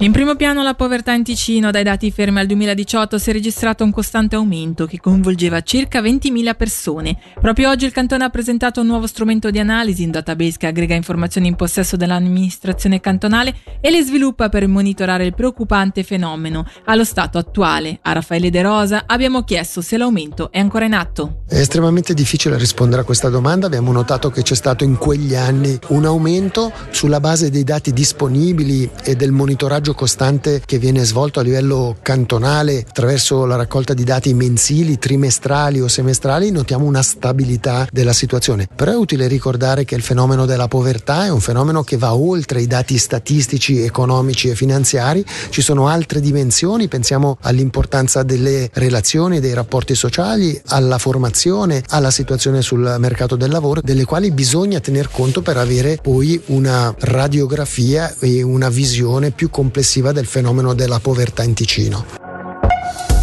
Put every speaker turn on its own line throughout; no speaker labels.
In primo piano la povertà in Ticino, dai dati fermi al 2018 si è registrato un costante aumento che coinvolgeva circa 20.000 persone. Proprio oggi il cantone ha presentato un nuovo strumento di analisi, un database che aggrega informazioni in possesso dell'amministrazione cantonale e le sviluppa per monitorare il preoccupante fenomeno. Allo stato attuale, a Raffaele De Rosa abbiamo chiesto se l'aumento è ancora in atto.
È estremamente difficile rispondere a questa domanda, abbiamo notato che c'è stato in quegli anni un aumento sulla base dei dati disponibili e del monitoraggio monitoraggio costante che viene svolto a livello cantonale attraverso la raccolta di dati mensili, trimestrali o semestrali, notiamo una stabilità della situazione. Però è utile ricordare che il fenomeno della povertà è un fenomeno che va oltre i dati statistici, economici e finanziari, ci sono altre dimensioni, pensiamo all'importanza delle relazioni, dei rapporti sociali, alla formazione, alla situazione sul mercato del lavoro, delle quali bisogna tener conto per avere poi una radiografia e una visione più complessa complessiva del fenomeno della povertà in Ticino.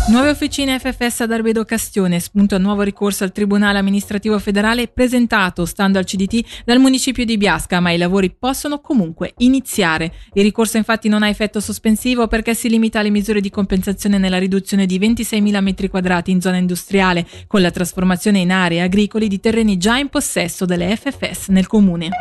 Nuove officine FFS ad Arbedo Castione, spunto nuovo ricorso al Tribunale amministrativo federale presentato, stando al CDT, dal municipio di Biasca, ma i lavori possono comunque iniziare. Il ricorso infatti non ha effetto sospensivo perché si limita alle misure di compensazione nella riduzione di 26.000 metri quadrati in zona industriale, con la trasformazione in aree agricoli di terreni già in possesso delle FFS nel comune.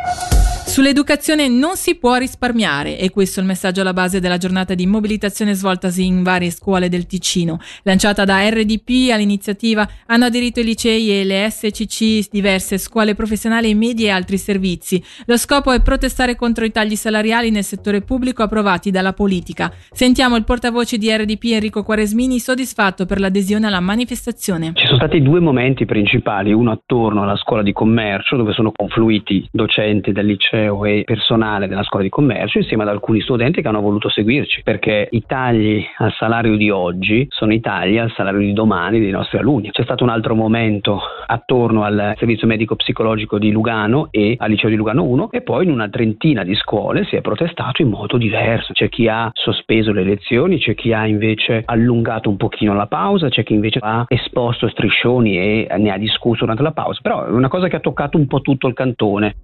Sull'educazione non si può risparmiare e questo è il messaggio alla base della giornata di mobilitazione svoltasi in varie scuole del Ticino. Lanciata da RDP all'iniziativa hanno aderito i licei e le SCC, diverse scuole professionali medie e altri servizi. Lo scopo è protestare contro i tagli salariali nel settore pubblico approvati dalla politica. Sentiamo il portavoce di RDP Enrico Quaresmini soddisfatto per l'adesione alla manifestazione.
Ci sono stati due momenti principali, uno attorno alla scuola di commercio dove sono confluiti docenti del liceo liceo e personale della scuola di commercio insieme ad alcuni studenti che hanno voluto seguirci perché i tagli al salario di oggi sono i tagli al salario di domani dei nostri alunni. C'è stato un altro momento attorno al servizio medico psicologico di Lugano e al liceo di Lugano 1 e poi in una trentina di scuole si è protestato in modo diverso. C'è chi ha sospeso le lezioni, c'è chi ha invece allungato un pochino la pausa, c'è chi invece ha esposto striscioni e ne ha discusso durante la pausa, però è una cosa che ha toccato un po' tutto il cantone.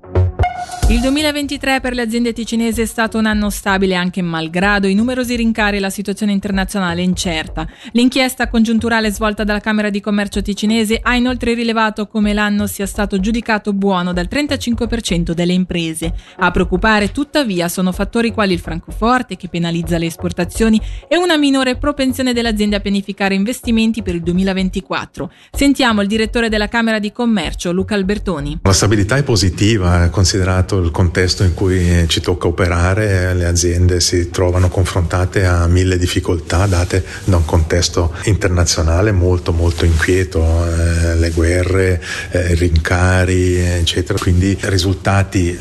Il 2023 per le aziende ticinesi è stato un anno stabile anche malgrado i numerosi rincari e la situazione internazionale incerta. L'inchiesta congiunturale svolta dalla Camera di Commercio ticinese ha inoltre rilevato come l'anno sia stato giudicato buono dal 35% delle imprese. A preoccupare tuttavia sono fattori quali il francoforte che penalizza le esportazioni e una minore propensione delle aziende a pianificare investimenti per il 2024. Sentiamo il direttore della Camera di Commercio Luca Albertoni.
La stabilità è positiva, considerato il contesto in cui ci tocca operare, le aziende si trovano confrontate a mille difficoltà date da un contesto internazionale molto molto inquieto, eh, le guerre, eh, rincari, eccetera. Quindi risultati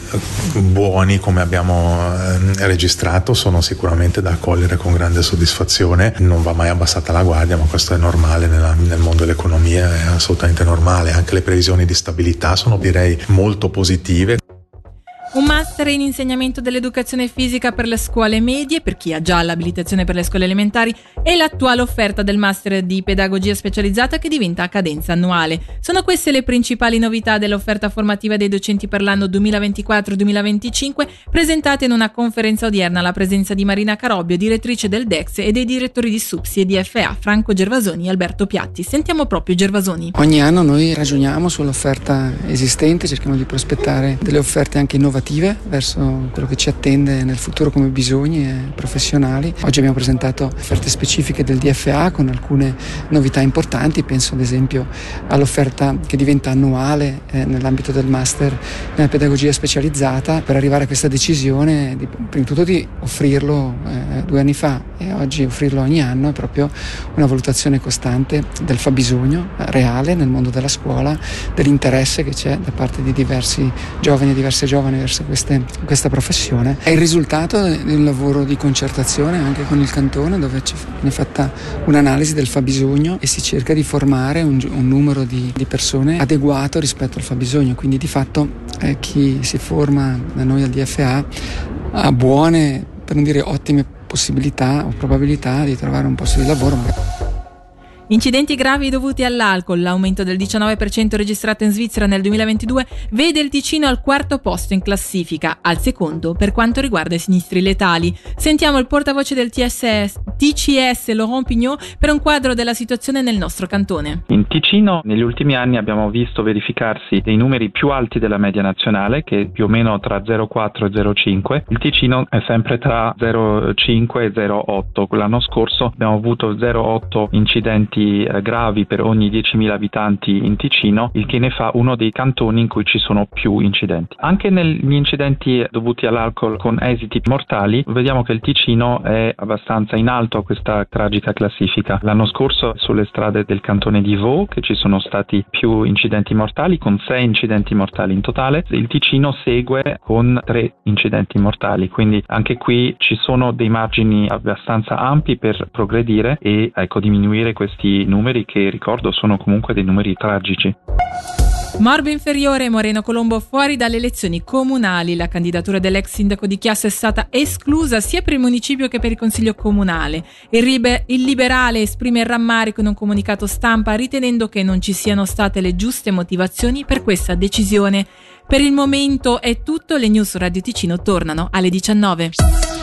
buoni come abbiamo eh, registrato sono sicuramente da accogliere con grande soddisfazione. Non va mai abbassata la guardia, ma questo è normale nella, nel mondo dell'economia, è assolutamente normale. Anche le previsioni di stabilità sono direi molto positive.
Un master in insegnamento dell'educazione fisica per le scuole medie, per chi ha già l'abilitazione per le scuole elementari, e l'attuale offerta del master di pedagogia specializzata che diventa a cadenza annuale. Sono queste le principali novità dell'offerta formativa dei docenti per l'anno 2024-2025, presentate in una conferenza odierna alla presenza di Marina Carobbio, direttrice del DEX, e dei direttori di SUPSI e di FA, Franco Gervasoni e Alberto Piatti. Sentiamo proprio Gervasoni.
Ogni anno noi ragioniamo sull'offerta esistente, cerchiamo di prospettare delle offerte anche innovative innovative verso quello che ci attende nel futuro come bisogni professionali. Oggi abbiamo presentato offerte specifiche del DFA con alcune novità importanti, penso ad esempio all'offerta che diventa annuale eh, nell'ambito del master nella pedagogia specializzata. Per arrivare a questa decisione di, prima di tutto di offrirlo eh, due anni fa. E oggi offrirlo ogni anno è proprio una valutazione costante del fabbisogno reale nel mondo della scuola, dell'interesse che c'è da parte di diversi giovani e diverse giovani verso queste, questa professione. È il risultato di un lavoro di concertazione anche con il cantone dove viene fatta un'analisi del fabbisogno e si cerca di formare un, un numero di, di, persone adeguato rispetto al fabbisogno, quindi di fatto eh, chi si forma da noi al DFA ha buone, per non dire ottime possibilità o probabilità di trovare un posto di lavoro.
Incidenti gravi dovuti all'alcol, l'aumento del 19% registrato in Svizzera nel 2022 vede il Ticino al quarto posto in classifica, al secondo per quanto riguarda i sinistri letali. Sentiamo il portavoce del TSS, TCS Laurent Pignot per un quadro della situazione nel nostro cantone.
In Ticino negli ultimi anni abbiamo visto verificarsi dei numeri più alti della media nazionale che più o meno tra 0,4 e 0,5. Il Ticino è sempre tra 0,5 e 0,8. L'anno scorso abbiamo avuto 0,8 incidenti incidenti eh, gravi per ogni 10.000 abitanti in Ticino, il che ne fa uno dei cantoni in cui ci sono più incidenti. Anche negli incidenti dovuti all'alcol con esiti mortali, vediamo che il Ticino è abbastanza in alto a questa tragica classifica. L'anno scorso sulle strade del cantone di Vaud, che ci sono stati più incidenti mortali, con 6 incidenti mortali in totale, il Ticino segue con 3 incidenti mortali, quindi anche qui ci sono dei margini abbastanza ampi per progredire e ecco, diminuire questi numeri che ricordo sono comunque dei numeri tragici.
Morbo Inferiore Moreno Colombo fuori dalle elezioni comunali. La candidatura dell'ex sindaco di Chiasso è stata esclusa sia per il municipio che per il consiglio comunale. Il, ribe- il liberale esprime il rammarico in un comunicato stampa ritenendo che non ci siano state le giuste motivazioni per questa decisione. Per il momento è tutto, le news Radio Ticino tornano alle 19.